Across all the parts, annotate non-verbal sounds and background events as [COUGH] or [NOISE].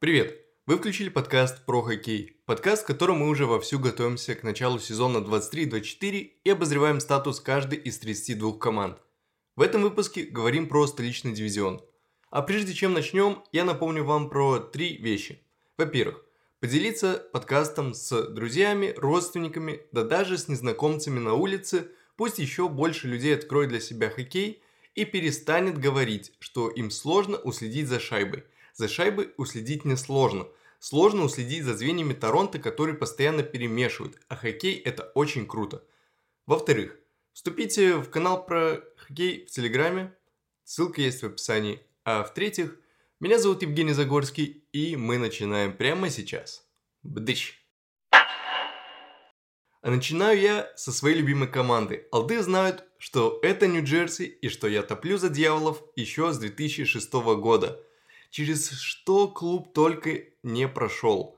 Привет! Вы включили подкаст про хоккей. Подкаст, в котором мы уже вовсю готовимся к началу сезона 23-24 и обозреваем статус каждой из 32 команд. В этом выпуске говорим про столичный дивизион. А прежде чем начнем, я напомню вам про три вещи. Во-первых, поделиться подкастом с друзьями, родственниками, да даже с незнакомцами на улице, пусть еще больше людей откроет для себя хоккей и перестанет говорить, что им сложно уследить за шайбой. За шайбой уследить несложно. Сложно уследить за звеньями Торонто, которые постоянно перемешивают, а хоккей это очень круто. Во-вторых, вступите в канал про хоккей в Телеграме, ссылка есть в описании. А в-третьих, меня зовут Евгений Загорский, и мы начинаем прямо сейчас. Бдыщ! А начинаю я со своей любимой команды. Алды знают, что это Нью-Джерси и что я топлю за дьяволов еще с 2006 года. Через что клуб только не прошел.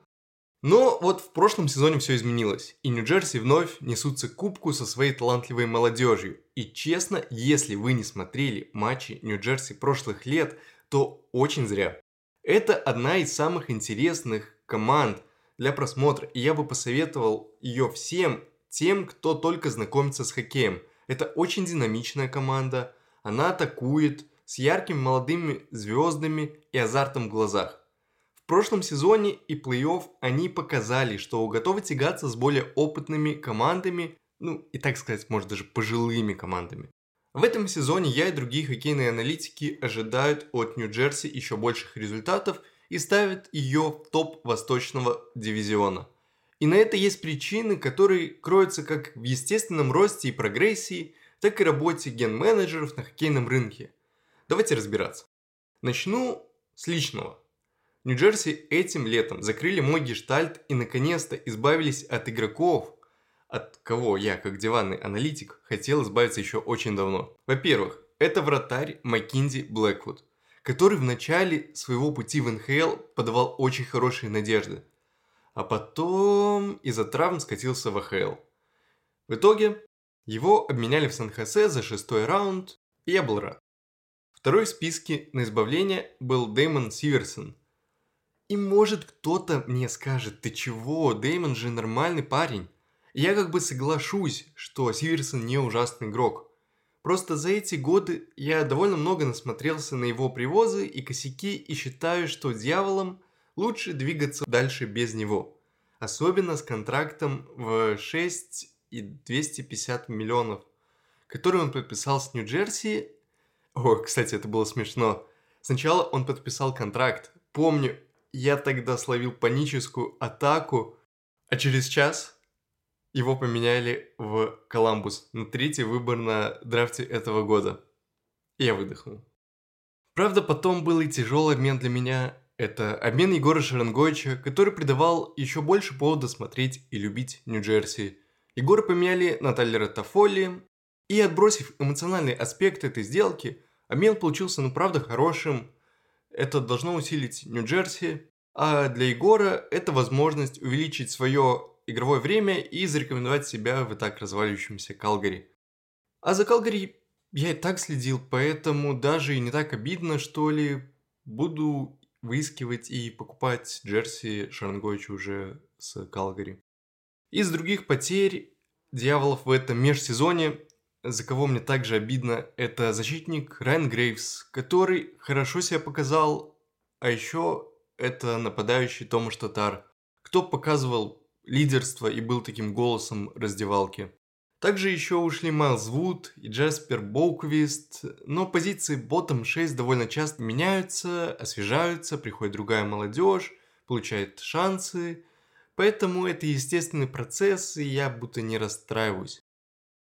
Но вот в прошлом сезоне все изменилось, и Нью-Джерси вновь несутся к кубку со своей талантливой молодежью. И честно, если вы не смотрели матчи Нью-Джерси прошлых лет, то очень зря. Это одна из самых интересных команд для просмотра, и я бы посоветовал ее всем тем, кто только знакомится с хоккеем. Это очень динамичная команда, она атакует с яркими молодыми звездами и азартом в глазах. В прошлом сезоне и плей-офф они показали, что готовы тягаться с более опытными командами, ну и так сказать, может даже пожилыми командами. В этом сезоне я и другие хоккейные аналитики ожидают от Нью-Джерси еще больших результатов и ставят ее в топ восточного дивизиона. И на это есть причины, которые кроются как в естественном росте и прогрессии, так и работе ген-менеджеров на хоккейном рынке. Давайте разбираться. Начну с личного. Нью-Джерси этим летом закрыли мой гештальт и наконец-то избавились от игроков, от кого я, как диванный аналитик, хотел избавиться еще очень давно. Во-первых, это вратарь Маккинзи Блэквуд, который в начале своего пути в НХЛ подавал очень хорошие надежды, а потом из-за травм скатился в АХЛ. В итоге его обменяли в Сан-Хосе за шестой раунд, и я был рад. Второй в списке на избавление был Дэймон Сиверсон. И может кто-то мне скажет, ты чего, Дэймон же нормальный парень. Я как бы соглашусь, что Сиверсон не ужасный игрок. Просто за эти годы я довольно много насмотрелся на его привозы и косяки и считаю, что дьяволом лучше двигаться дальше без него. Особенно с контрактом в 6 и 250 миллионов, который он подписал с Нью-Джерси. О, кстати, это было смешно. Сначала он подписал контракт. Помню, я тогда словил паническую атаку, а через час его поменяли в Коламбус на третий выбор на драфте этого года. И я выдохнул. Правда, потом был и тяжелый обмен для меня. Это обмен Егора Шаранговича, который придавал еще больше повода смотреть и любить Нью-Джерси. Егора поменяли на Тайлера Тафоли, и отбросив эмоциональный аспект этой сделки, обмен получился, ну правда, хорошим. Это должно усилить Нью-Джерси, а для Егора это возможность увеличить свое игровое время и зарекомендовать себя в и так разваливающемся Калгари. А за Калгари я и так следил, поэтому даже и не так обидно, что ли. Буду выискивать и покупать джерси Шарнговича уже с Калгари. Из других потерь дьяволов в этом межсезоне, за кого мне также обидно, это защитник Райан Грейвс, который хорошо себя показал, а еще это нападающий Томаш Татар, кто показывал лидерство и был таким голосом раздевалки. Также еще ушли Майлз Вуд и Джаспер Боуквист, но позиции ботом 6 довольно часто меняются, освежаются, приходит другая молодежь, получает шансы, поэтому это естественный процесс, и я будто не расстраиваюсь.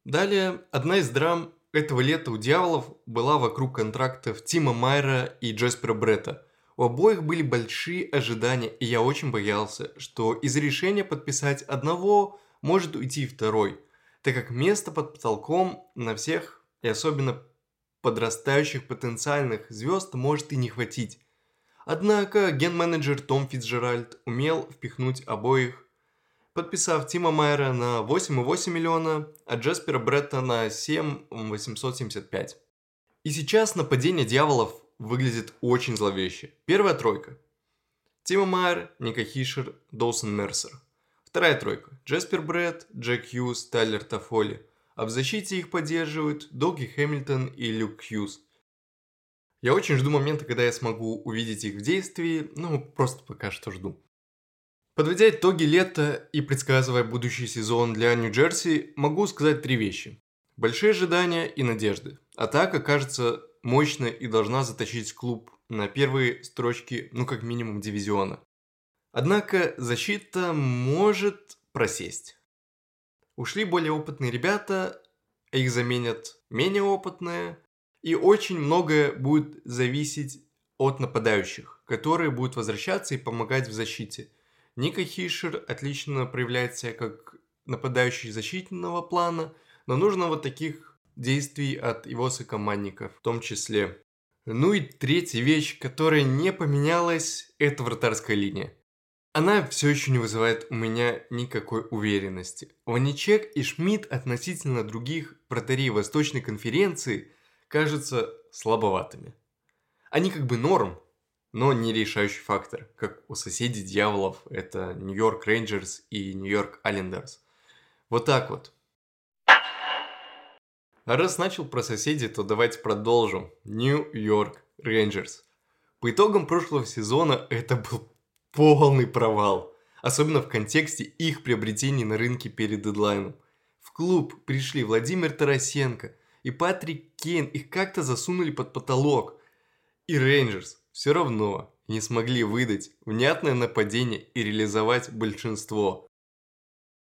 Далее, одна из драм этого лета у Дьяволов была вокруг контрактов Тима Майера и Джаспера Бретта – у обоих были большие ожидания, и я очень боялся, что из решения подписать одного может уйти второй, так как место под потолком на всех, и особенно подрастающих потенциальных звезд, может и не хватить. Однако ген-менеджер Том Фицджеральд умел впихнуть обоих, подписав Тима Майера на 8,8 миллиона, а Джаспера Бретта на 7,875. И сейчас нападение дьяволов выглядит очень зловеще. Первая тройка. Тима Майер, Ника Хишер, Доусон Мерсер. Вторая тройка. Джеспер Брэд, Джек Хьюз, Тайлер Тафоли. А в защите их поддерживают Доги Хэмилтон и Люк Хьюз. Я очень жду момента, когда я смогу увидеть их в действии, ну, просто пока что жду. Подводя итоги лета и предсказывая будущий сезон для Нью-Джерси, могу сказать три вещи. Большие ожидания и надежды. Атака кажется мощной и должна затащить клуб на первые строчки, ну как минимум, дивизиона. Однако защита может просесть. Ушли более опытные ребята, а их заменят менее опытные, и очень многое будет зависеть от нападающих, которые будут возвращаться и помогать в защите. Ника Хишер отлично проявляет себя как нападающий защитного плана, но нужно вот таких действий от его сокомандников в том числе. Ну и третья вещь, которая не поменялась, это вратарская линия. Она все еще не вызывает у меня никакой уверенности. Ваничек и Шмидт относительно других вратарей Восточной конференции кажутся слабоватыми. Они как бы норм, но не решающий фактор, как у соседей дьяволов это Нью-Йорк Рейнджерс и Нью-Йорк Аллендерс. Вот так вот. А раз начал про соседей, то давайте продолжим. Нью-Йорк Рейнджерс. По итогам прошлого сезона это был полный провал. Особенно в контексте их приобретений на рынке перед дедлайном. В клуб пришли Владимир Тарасенко и Патрик Кейн. Их как-то засунули под потолок. И Рейнджерс все равно не смогли выдать внятное нападение и реализовать большинство.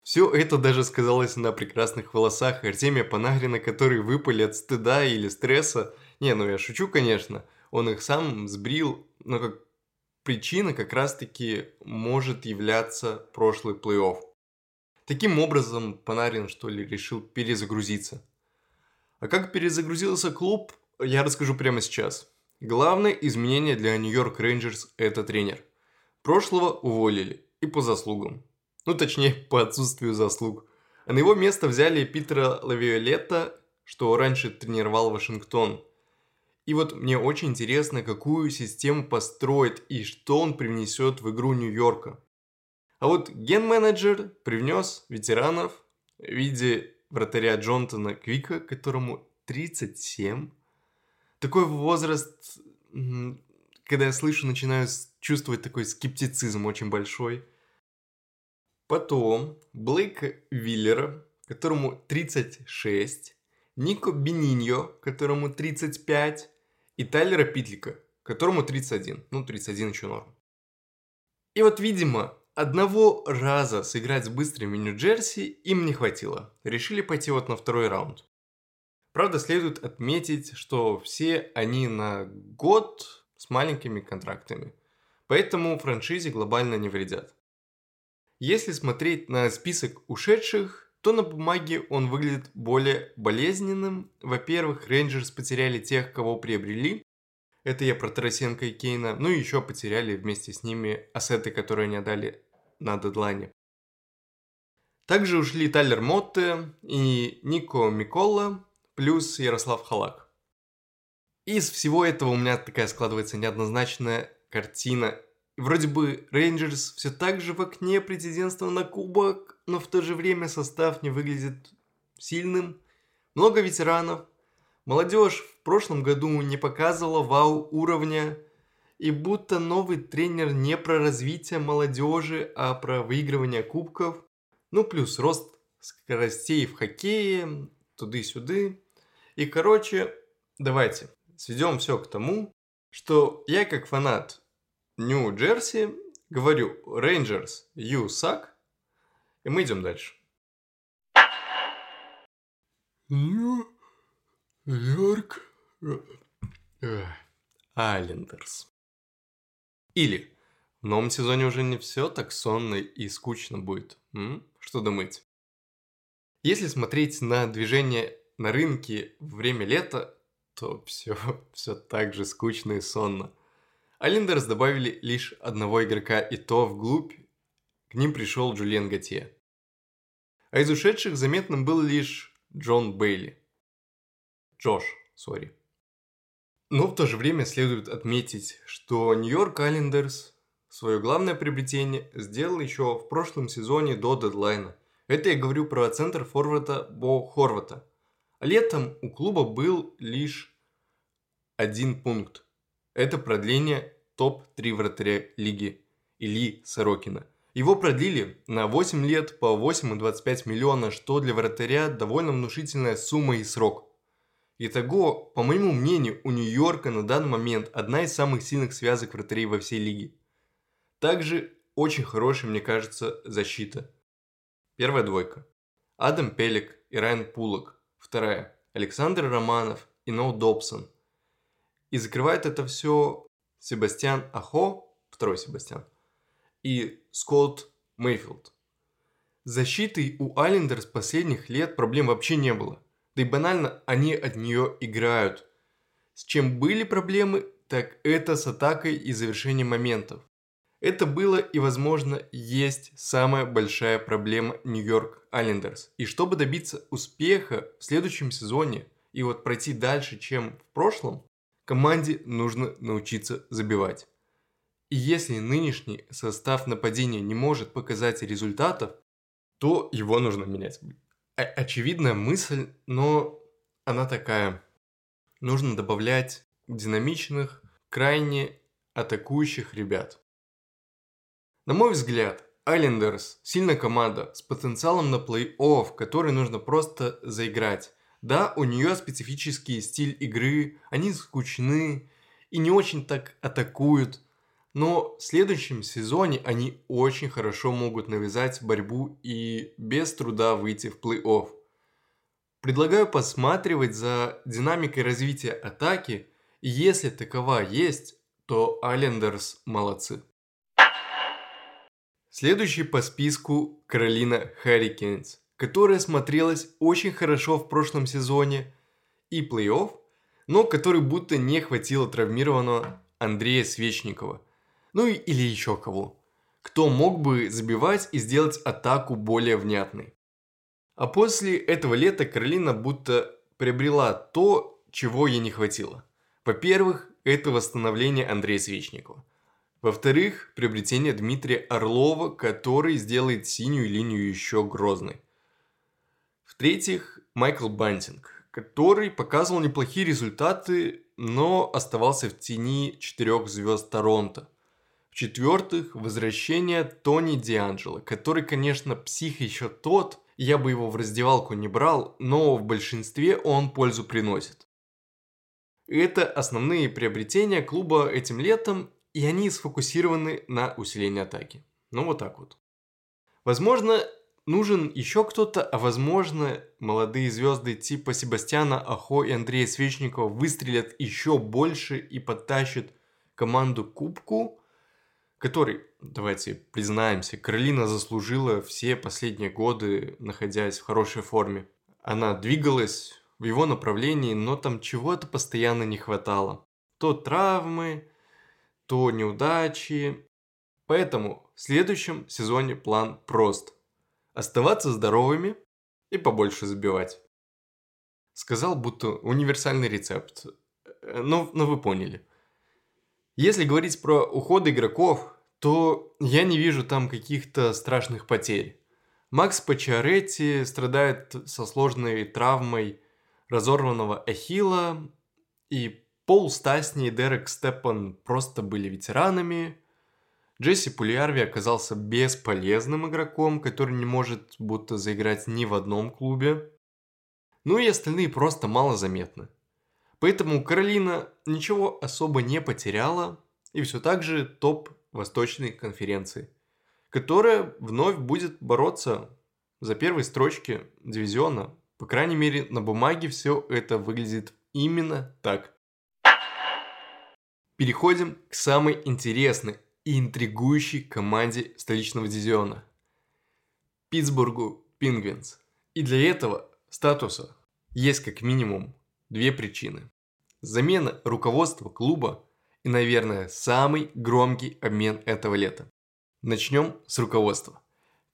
Все это даже сказалось на прекрасных волосах Артемия Панагрина, которые выпали от стыда или стресса. Не, ну я шучу, конечно. Он их сам сбрил, но как причина как раз-таки может являться прошлый плей-офф. Таким образом, Панарин, что ли, решил перезагрузиться. А как перезагрузился клуб, я расскажу прямо сейчас. Главное изменение для Нью-Йорк Рейнджерс – это тренер. Прошлого уволили, и по заслугам. Ну, точнее, [LAUGHS] по отсутствию заслуг. А на его место взяли Питера Лавиолетта, что раньше тренировал Вашингтон – и вот мне очень интересно, какую систему построит и что он привнесет в игру Нью-Йорка. А вот ген-менеджер привнес ветеранов в виде вратаря Джонтона Квика, которому 37. Такой возраст, когда я слышу, начинаю чувствовать такой скептицизм очень большой. Потом Блейка Виллера, которому 36, Нико Бениньо, которому 35, и Тайлера Питлика, которому 31. Ну, 31 еще норм. И вот, видимо, одного раза сыграть с быстрыми Нью-Джерси им не хватило. Решили пойти вот на второй раунд. Правда, следует отметить, что все они на год с маленькими контрактами. Поэтому франшизе глобально не вредят. Если смотреть на список ушедших, то на бумаге он выглядит более болезненным. Во-первых, Рейнджерс потеряли тех, кого приобрели. Это я про Тарасенко и Кейна. Ну и еще потеряли вместе с ними ассеты, которые они отдали на дедлайне. Также ушли Тайлер Мотте и Нико Микола, плюс Ярослав Халак. Из всего этого у меня такая складывается неоднозначная картина. Вроде бы Рейнджерс все так же в окне претендентства на кубок, но в то же время состав не выглядит сильным. Много ветеранов. Молодежь в прошлом году не показывала вау уровня. И будто новый тренер не про развитие молодежи, а про выигрывание кубков. Ну, плюс рост скоростей в хоккее, туды-сюды. И, короче, давайте сведем все к тому, что я как фанат Нью-Джерси говорю Rangers, you suck – и мы идем дальше. Нью-Йорк Айлендерс. Или в новом сезоне уже не все так сонно и скучно будет. М? Что думаете? Если смотреть на движение на рынке время лета, то все, [LAUGHS] все так же скучно и сонно. Айлендерс добавили лишь одного игрока, и то вглубь к ним пришел Джулиан Готье а из ушедших заметным был лишь Джон Бейли. Джош, сори. Но в то же время следует отметить, что Нью-Йорк Айлендерс свое главное приобретение сделал еще в прошлом сезоне до дедлайна. Это я говорю про центр форварда Бо Хорвата. Летом у клуба был лишь один пункт. Это продление топ-3 вратаря лиги Ильи Сорокина. Его продлили на 8 лет по 8,25 миллиона, что для вратаря довольно внушительная сумма и срок. Итого, по моему мнению, у Нью-Йорка на данный момент одна из самых сильных связок вратарей во всей лиге. Также очень хорошая, мне кажется, защита. Первая двойка. Адам Пелик и Райан Пулок. Вторая. Александр Романов и Ноу Добсон. И закрывает это все Себастьян Ахо, второй Себастьян, и Скотт Мейфилд. Защитой у Айлендерс последних лет проблем вообще не было. Да и банально они от нее играют. С чем были проблемы, так это с атакой и завершением моментов. Это было и, возможно, есть самая большая проблема Нью-Йорк Айлендерс. И чтобы добиться успеха в следующем сезоне и вот пройти дальше, чем в прошлом, команде нужно научиться забивать. И если нынешний состав нападения не может показать результатов, то его нужно менять. Очевидная мысль, но она такая. Нужно добавлять динамичных, крайне атакующих ребят. На мой взгляд, Айлендерс – сильная команда с потенциалом на плей-офф, который нужно просто заиграть. Да, у нее специфический стиль игры, они скучны и не очень так атакуют, но в следующем сезоне они очень хорошо могут навязать борьбу и без труда выйти в плей-офф. Предлагаю посматривать за динамикой развития атаки, и если такова есть, то Айлендерс молодцы. Следующий по списку Каролина Харрикенс, которая смотрелась очень хорошо в прошлом сезоне и плей-офф, но которой будто не хватило травмированного Андрея Свечникова. Ну или еще кого. Кто мог бы забивать и сделать атаку более внятной. А после этого лета Каролина будто приобрела то, чего ей не хватило. Во-первых, это восстановление Андрея Свечникова. Во-вторых, приобретение Дмитрия Орлова, который сделает синюю линию еще грозной. В-третьих, Майкл Бантинг, который показывал неплохие результаты, но оставался в тени четырех звезд Торонто. В-четвертых, возвращение Тони Дианджело, который, конечно, псих еще тот, я бы его в раздевалку не брал, но в большинстве он пользу приносит. Это основные приобретения клуба этим летом, и они сфокусированы на усилении атаки. Ну вот так вот. Возможно, нужен еще кто-то, а возможно, молодые звезды типа Себастьяна Ахо и Андрея Свечникова выстрелят еще больше и подтащат команду к кубку, который, давайте признаемся, Каролина заслужила все последние годы, находясь в хорошей форме. Она двигалась в его направлении, но там чего-то постоянно не хватало. То травмы, то неудачи. Поэтому в следующем сезоне план прост. Оставаться здоровыми и побольше забивать. Сказал, будто универсальный рецепт. Но, но вы поняли. Если говорить про уход игроков, то я не вижу там каких-то страшных потерь. Макс Пачаретти страдает со сложной травмой разорванного ахилла, и Пол Стасни и Дерек Степан просто были ветеранами. Джесси Пулиарви оказался бесполезным игроком, который не может будто заиграть ни в одном клубе. Ну и остальные просто малозаметны. Поэтому Каролина ничего особо не потеряла и все так же топ Восточной конференции, которая вновь будет бороться за первые строчки дивизиона. По крайней мере, на бумаге все это выглядит именно так. Переходим к самой интересной и интригующей команде столичного дивизиона – Питтсбургу Пингвинс. И для этого статуса есть как минимум две причины. Замена руководства клуба и, наверное, самый громкий обмен этого лета. Начнем с руководства.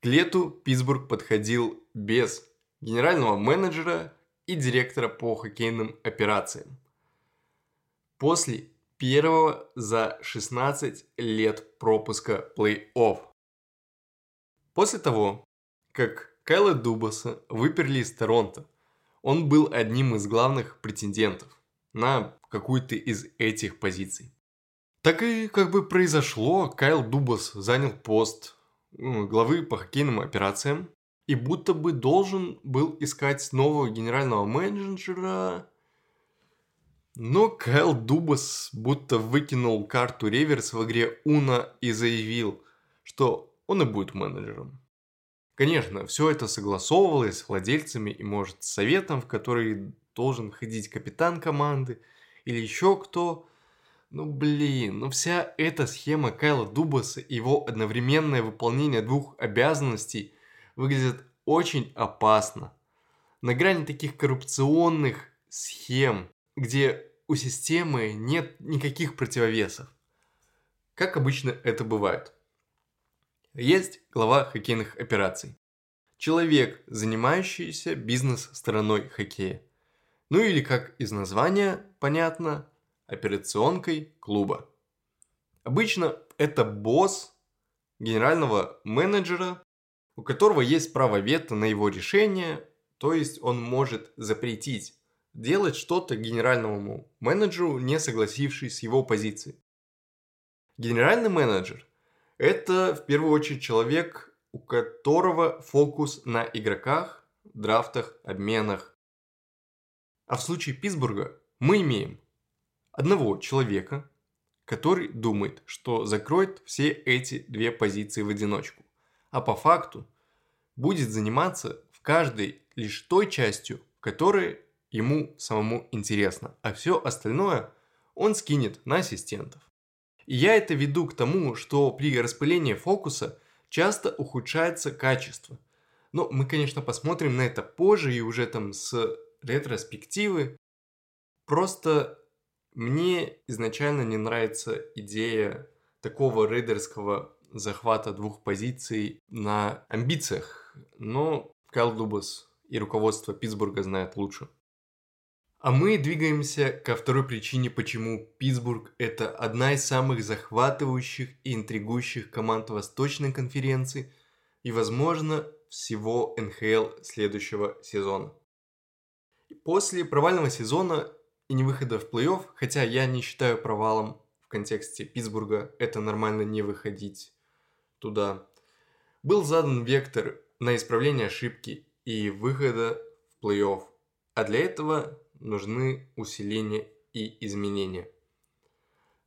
К лету Питтсбург подходил без генерального менеджера и директора по хоккейным операциям. После первого за 16 лет пропуска плей-офф. После того, как Кайла Дубаса выперли из Торонто, он был одним из главных претендентов на какую-то из этих позиций. Так и как бы произошло, Кайл Дубас занял пост главы по хоккейным операциям и будто бы должен был искать нового генерального менеджера. Но Кайл Дубас будто выкинул карту реверс в игре Уна и заявил, что он и будет менеджером. Конечно, все это согласовывалось с владельцами и, может, с советом, в который должен ходить капитан команды или еще кто. Ну блин, ну вся эта схема Кайла Дубаса и его одновременное выполнение двух обязанностей выглядит очень опасно. На грани таких коррупционных схем, где у системы нет никаких противовесов. Как обычно это бывает. Есть глава хоккейных операций. Человек, занимающийся бизнес-стороной хоккея. Ну или как из названия понятно, операционкой клуба. Обычно это босс генерального менеджера, у которого есть право вето на его решение, то есть он может запретить делать что-то генеральному менеджеру, не согласившись с его позицией. Генеральный менеджер это в первую очередь человек, у которого фокус на игроках, драфтах, обменах. А в случае Питтсбурга мы имеем одного человека, который думает, что закроет все эти две позиции в одиночку, а по факту будет заниматься в каждой лишь той частью, которая ему самому интересна, а все остальное он скинет на ассистентов. И я это веду к тому, что при распылении фокуса часто ухудшается качество. Но мы, конечно, посмотрим на это позже и уже там с ретроспективы. Просто мне изначально не нравится идея такого рейдерского захвата двух позиций на амбициях, но Кайл Дубас и руководство Питтсбурга знают лучше. А мы двигаемся ко второй причине, почему Питтсбург – это одна из самых захватывающих и интригующих команд Восточной конференции и, возможно, всего НХЛ следующего сезона. После провального сезона и невыхода в плей-офф, хотя я не считаю провалом в контексте Питтсбурга, это нормально не выходить туда, был задан вектор на исправление ошибки и выхода в плей-офф. А для этого нужны усиления и изменения.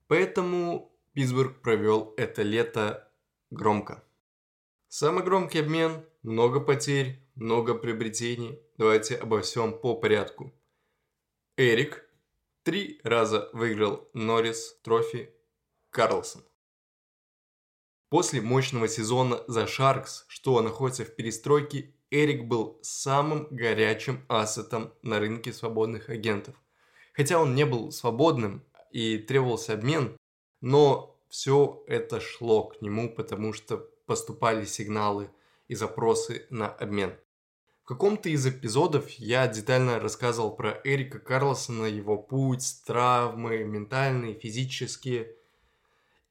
Поэтому Питтсбург провел это лето громко. Самый громкий обмен, много потерь, много приобретений. Давайте обо всем по порядку. Эрик три раза выиграл Норрис Трофи Карлсон. После мощного сезона за Шаркс, что находится в перестройке, Эрик был самым горячим ассетом на рынке свободных агентов. Хотя он не был свободным и требовался обмен, но все это шло к нему, потому что поступали сигналы и запросы на обмен. В каком-то из эпизодов я детально рассказывал про Эрика Карлосона, его путь, травмы, ментальные, физические.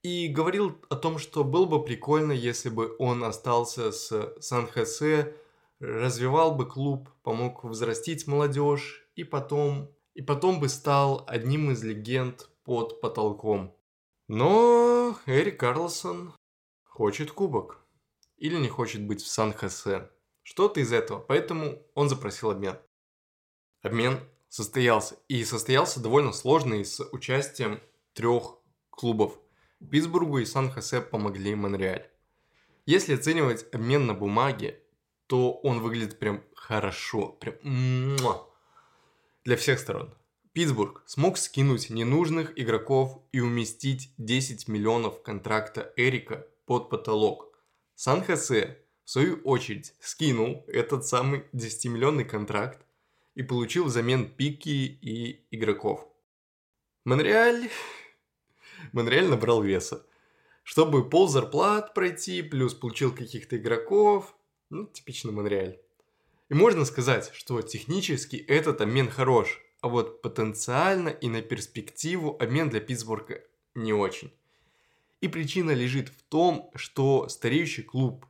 И говорил о том, что было бы прикольно, если бы он остался с Сан-Хосе, развивал бы клуб, помог взрастить молодежь и потом, и потом бы стал одним из легенд под потолком. Но Эрик Карлсон хочет кубок. Или не хочет быть в Сан-Хосе. Что-то из этого. Поэтому он запросил обмен. Обмен состоялся. И состоялся довольно сложный с участием трех клубов. Питтсбургу и Сан-Хосе помогли Монреаль. Если оценивать обмен на бумаге, то он выглядит прям хорошо, прям муа, для всех сторон. Питтсбург смог скинуть ненужных игроков и уместить 10 миллионов контракта Эрика под потолок. Сан-Хосе, в свою очередь, скинул этот самый 10-миллионный контракт и получил взамен пики и игроков. Монреаль... Монреаль набрал веса. Чтобы пол зарплат пройти, плюс получил каких-то игроков, ну, типичный Монреаль. И можно сказать, что технически этот обмен хорош. а вот потенциально и на перспективу обмен для Питтсбурга не очень. И причина лежит в том, что стареющий клуб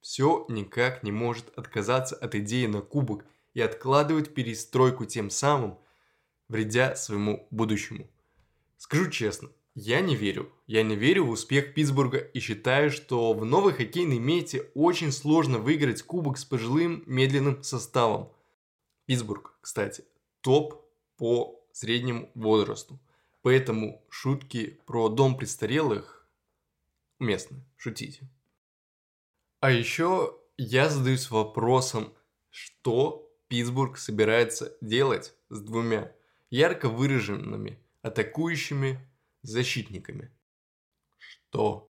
все никак не может отказаться от идеи на кубок и откладывать перестройку тем самым, вредя своему будущему. Скажу честно, я не верю. Я не верю в успех Питтсбурга и считаю, что в новой хоккейной мете очень сложно выиграть кубок с пожилым медленным составом. Питтсбург, кстати, топ по среднему возрасту. Поэтому шутки про дом престарелых уместны. Шутите. А еще я задаюсь вопросом, что Питтсбург собирается делать с двумя ярко выраженными атакующими защитниками. Что?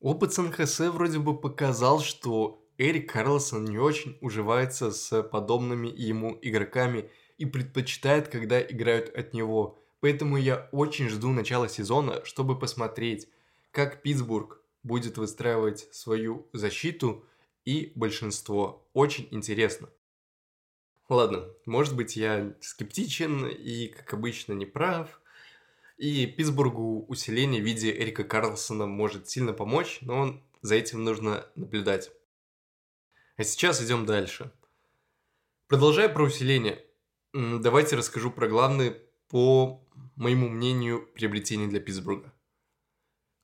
Опыт Сан-Хосе вроде бы показал, что Эрик Карлсон не очень уживается с подобными ему игроками и предпочитает, когда играют от него. Поэтому я очень жду начала сезона, чтобы посмотреть, как Питтсбург будет выстраивать свою защиту и большинство. Очень интересно. Ладно, может быть я скептичен и, как обычно, не прав. И Питтсбургу усиление в виде Эрика Карлсона может сильно помочь, но за этим нужно наблюдать. А сейчас идем дальше. Продолжая про усиление, давайте расскажу про главные, по моему мнению, приобретения для Питтсбурга.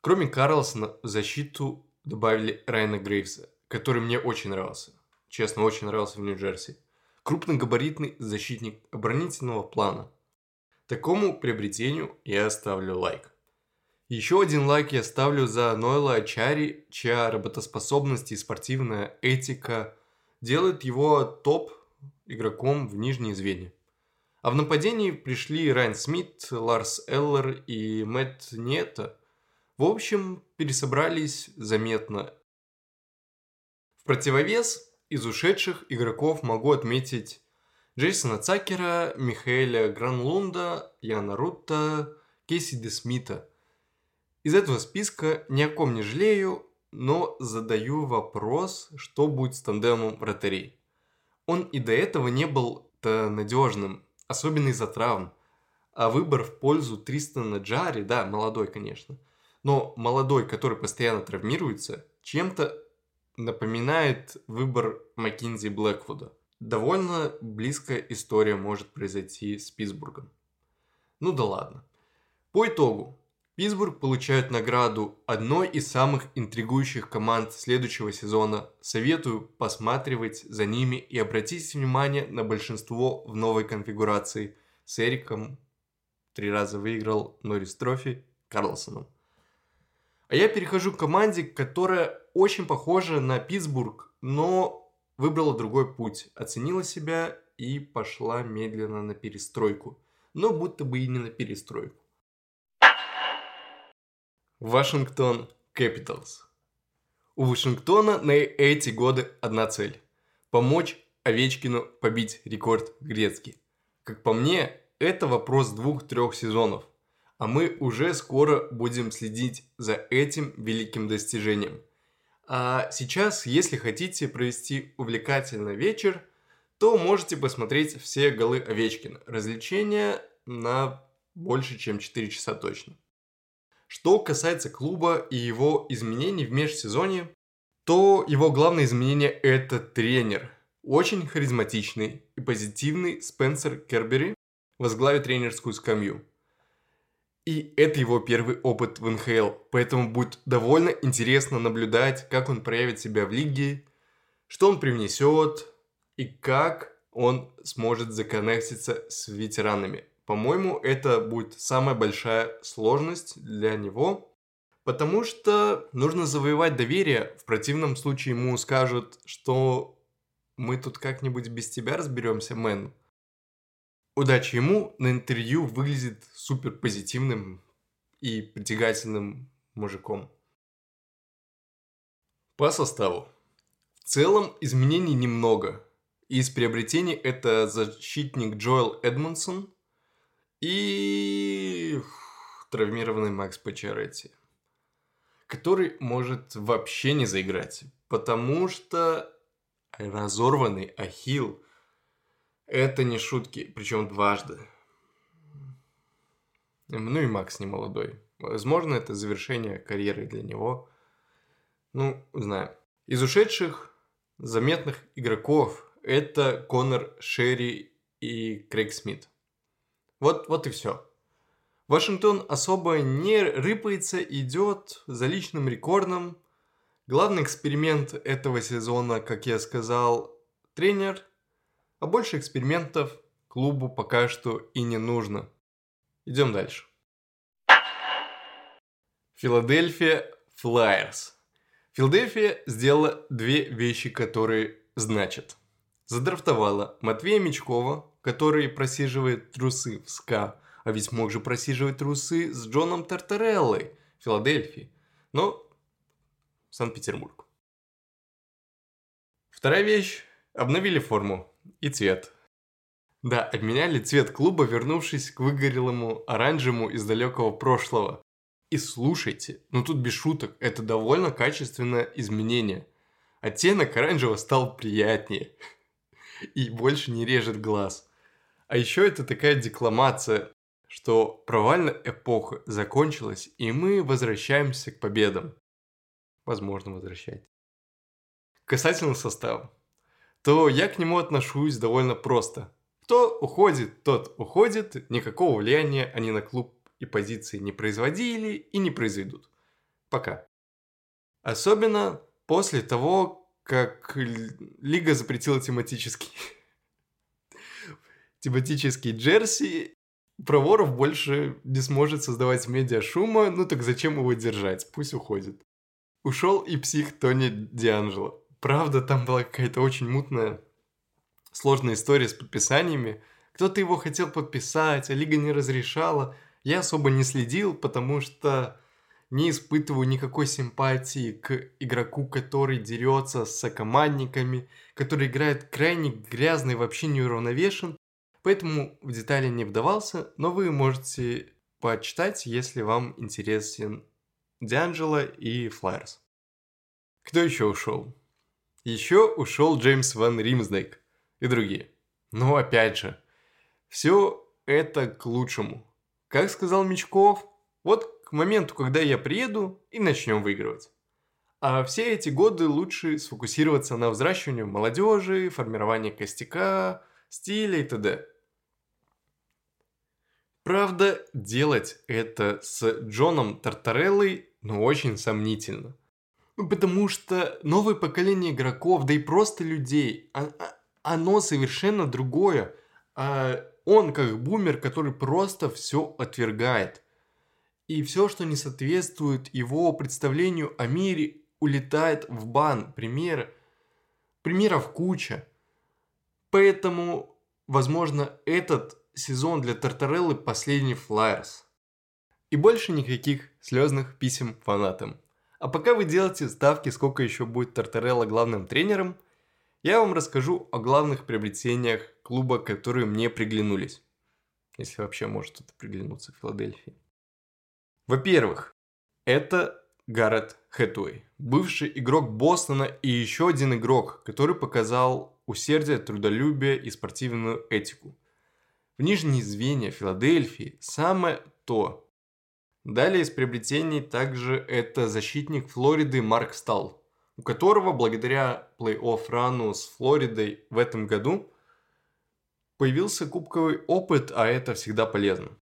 Кроме Карлсона, в защиту добавили Райана Грейвса, который мне очень нравился. Честно, очень нравился в Нью-Джерси. Крупногабаритный защитник оборонительного плана. Такому приобретению я ставлю лайк. Еще один лайк я ставлю за Нойла Ачари, чья работоспособность и спортивная этика делают его топ игроком в нижней звене. А в нападении пришли Райан Смит, Ларс Эллер и Мэтт Нета. В общем, пересобрались заметно. В противовес из ушедших игроков могу отметить Джейсона Цакера, Михаэля Гранлунда, Яна Рутта, Кейси Десмита. Из этого списка ни о ком не жалею, но задаю вопрос, что будет с тандемом вратарей. Он и до этого не был-то надежным, особенно из-за травм. А выбор в пользу Тристана Джари, да, молодой, конечно, но молодой, который постоянно травмируется, чем-то напоминает выбор Маккинзи Блэквуда. Довольно близкая история может произойти с Питтсбургом. Ну да ладно. По итогу, Питтсбург получает награду одной из самых интригующих команд следующего сезона. Советую посматривать за ними и обратить внимание на большинство в новой конфигурации. С Эриком три раза выиграл Норрис Трофи Карлсоном. А я перехожу к команде, которая очень похожа на Питтсбург, но выбрала другой путь, оценила себя и пошла медленно на перестройку. Но будто бы и не на перестройку. Вашингтон Capitals. У Вашингтона на эти годы одна цель – помочь Овечкину побить рекорд Грецки. Как по мне, это вопрос двух-трех сезонов а мы уже скоро будем следить за этим великим достижением. А сейчас, если хотите провести увлекательный вечер, то можете посмотреть все голы Овечкина. Развлечения на больше, чем 4 часа точно. Что касается клуба и его изменений в межсезонье, то его главное изменение – это тренер. Очень харизматичный и позитивный Спенсер Кербери возглавит тренерскую скамью. И это его первый опыт в НХЛ, поэтому будет довольно интересно наблюдать, как он проявит себя в лиге, что он привнесет и как он сможет законнектиться с ветеранами. По-моему, это будет самая большая сложность для него, потому что нужно завоевать доверие, в противном случае ему скажут, что мы тут как-нибудь без тебя разберемся, мэн. Удачи ему, на интервью выглядит супер позитивным и притягательным мужиком. По составу. В целом изменений немного. Из приобретений это защитник Джоэл Эдмонсон и травмированный Макс Пачаретти, который может вообще не заиграть, потому что разорванный Ахилл Это не шутки, причем дважды. Ну и Макс не молодой. Возможно, это завершение карьеры для него. Ну, знаю. Из ушедших заметных игроков это Конор Шерри и Крейг Смит. Вот, вот и все. Вашингтон особо не рыпается, идет за личным рекордом. Главный эксперимент этого сезона, как я сказал, тренер, а больше экспериментов клубу пока что и не нужно. Идем дальше. Филадельфия Флайерс. Филадельфия сделала две вещи, которые значат. Задрафтовала Матвея Мечкова, который просиживает трусы в СКА, а ведь мог же просиживать трусы с Джоном Тартареллой в Филадельфии. Но Санкт-Петербург. Вторая вещь. Обновили форму и цвет. Да, обменяли цвет клуба, вернувшись к выгорелому оранжевому из далекого прошлого. И слушайте, ну тут без шуток, это довольно качественное изменение. Оттенок оранжевого стал приятнее. [LAUGHS] И больше не режет глаз. А еще это такая декламация, что провальная эпоха закончилась, и мы возвращаемся к победам. Возможно, возвращать. Касательно состава, то я к нему отношусь довольно просто. Кто уходит, тот уходит, никакого влияния они на клуб и позиции не производили и не произведут. Пока. Особенно после того, как Лига запретила тематический [LAUGHS] тематический джерси, Проворов больше не сможет создавать медиа шума, ну так зачем его держать? Пусть уходит. Ушел и псих Тони Дианджело. Правда, там была какая-то очень мутная сложная история с подписаниями. Кто-то его хотел подписать, а лига не разрешала. Я особо не следил, потому что не испытываю никакой симпатии к игроку, который дерется с сокомандниками, который играет крайне грязный, вообще неуравновешен. Поэтому в детали не вдавался, но вы можете почитать, если вам интересен Дианджело и Флайерс. Кто еще ушел? Еще ушел Джеймс Ван Римсдейк и другие. Но опять же, все это к лучшему. Как сказал Мечков, вот к моменту, когда я приеду и начнем выигрывать. А все эти годы лучше сфокусироваться на взращивании молодежи, формировании костяка, стиля и т.д. Правда, делать это с Джоном Тартареллой, ну, очень сомнительно. Ну, потому что новое поколение игроков, да и просто людей, а, а, оно совершенно другое. А он как бумер, который просто все отвергает. И все, что не соответствует его представлению о мире, улетает в бан. Пример, примеров куча. Поэтому, возможно, этот сезон для Тартареллы последний флайерс. И больше никаких слезных писем фанатам. А пока вы делаете ставки, сколько еще будет Тартарелла главным тренером, я вам расскажу о главных приобретениях клуба, которые мне приглянулись. Если вообще может это приглянуться в Филадельфии. Во-первых, это Гаррет Хэтуэй, бывший игрок Бостона и еще один игрок, который показал усердие, трудолюбие и спортивную этику. В нижние звенья Филадельфии самое то. Далее из приобретений также это защитник Флориды Марк Стал, у которого благодаря плей-офф рану с Флоридой в этом году появился кубковый опыт, а это всегда полезно.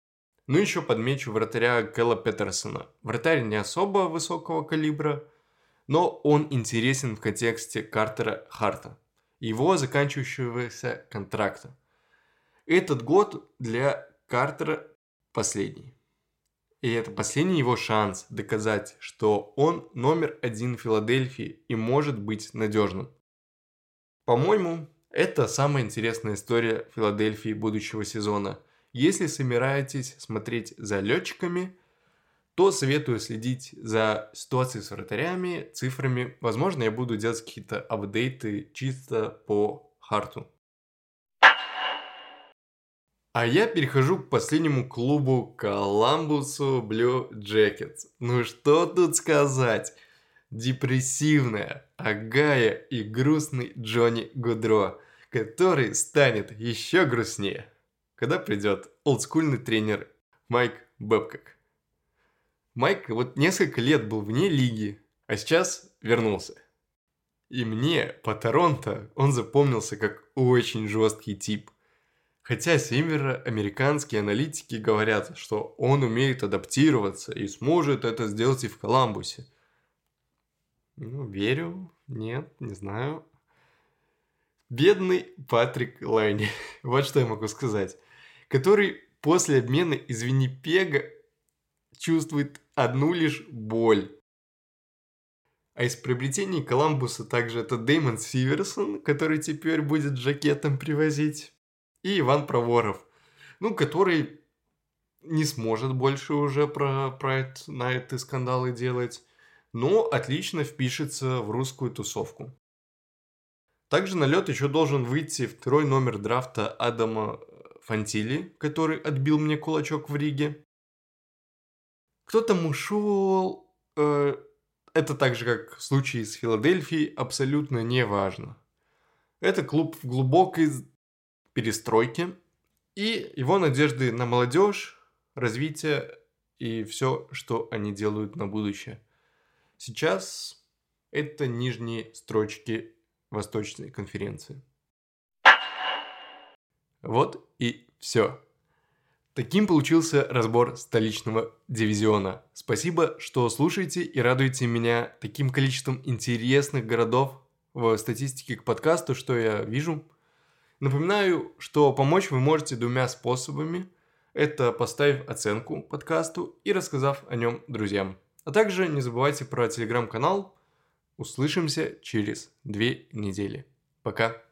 Ну еще подмечу вратаря Кэлла Петерсона. Вратарь не особо высокого калибра, но он интересен в контексте Картера Харта, его заканчивающегося контракта. Этот год для Картера последний. И это последний его шанс доказать, что он номер один в Филадельфии и может быть надежным. По-моему, это самая интересная история Филадельфии будущего сезона. Если собираетесь смотреть за летчиками, то советую следить за ситуацией с вратарями, цифрами. Возможно, я буду делать какие-то апдейты чисто по харту. А я перехожу к последнему клубу Коламбусу Blue Jackets. Ну что тут сказать? Депрессивная, агая и грустный Джонни Гудро, который станет еще грустнее, когда придет олдскульный тренер Майк Бэбкок. Майк вот несколько лет был вне лиги, а сейчас вернулся. И мне по Торонто он запомнился как очень жесткий тип. Хотя североамериканские аналитики говорят, что он умеет адаптироваться и сможет это сделать и в Коламбусе. Ну, верю, нет, не знаю. Бедный Патрик Лайни, [LAUGHS] вот что я могу сказать, который после обмена из Виннипега чувствует одну лишь боль. А из приобретений Коламбуса также это Дэймон Сиверсон, который теперь будет жакетом привозить, и Иван Проворов, ну, который не сможет больше уже про, про это, на эти скандалы делать, но отлично впишется в русскую тусовку. Также на лед еще должен выйти второй номер драфта Адама Фантили, который отбил мне кулачок в Риге. Кто там ушел, э, это так же, как в случае с Филадельфией, абсолютно не важно. Это клуб в глубокой перестройке, и его надежды на молодежь, развитие и все, что они делают на будущее. Сейчас это нижние строчки Восточной конференции. Вот и все. Таким получился разбор столичного дивизиона. Спасибо, что слушаете и радуете меня таким количеством интересных городов в статистике к подкасту, что я вижу. Напоминаю, что помочь вы можете двумя способами. Это поставив оценку подкасту и рассказав о нем друзьям. А также не забывайте про телеграм-канал. Услышимся через две недели. Пока.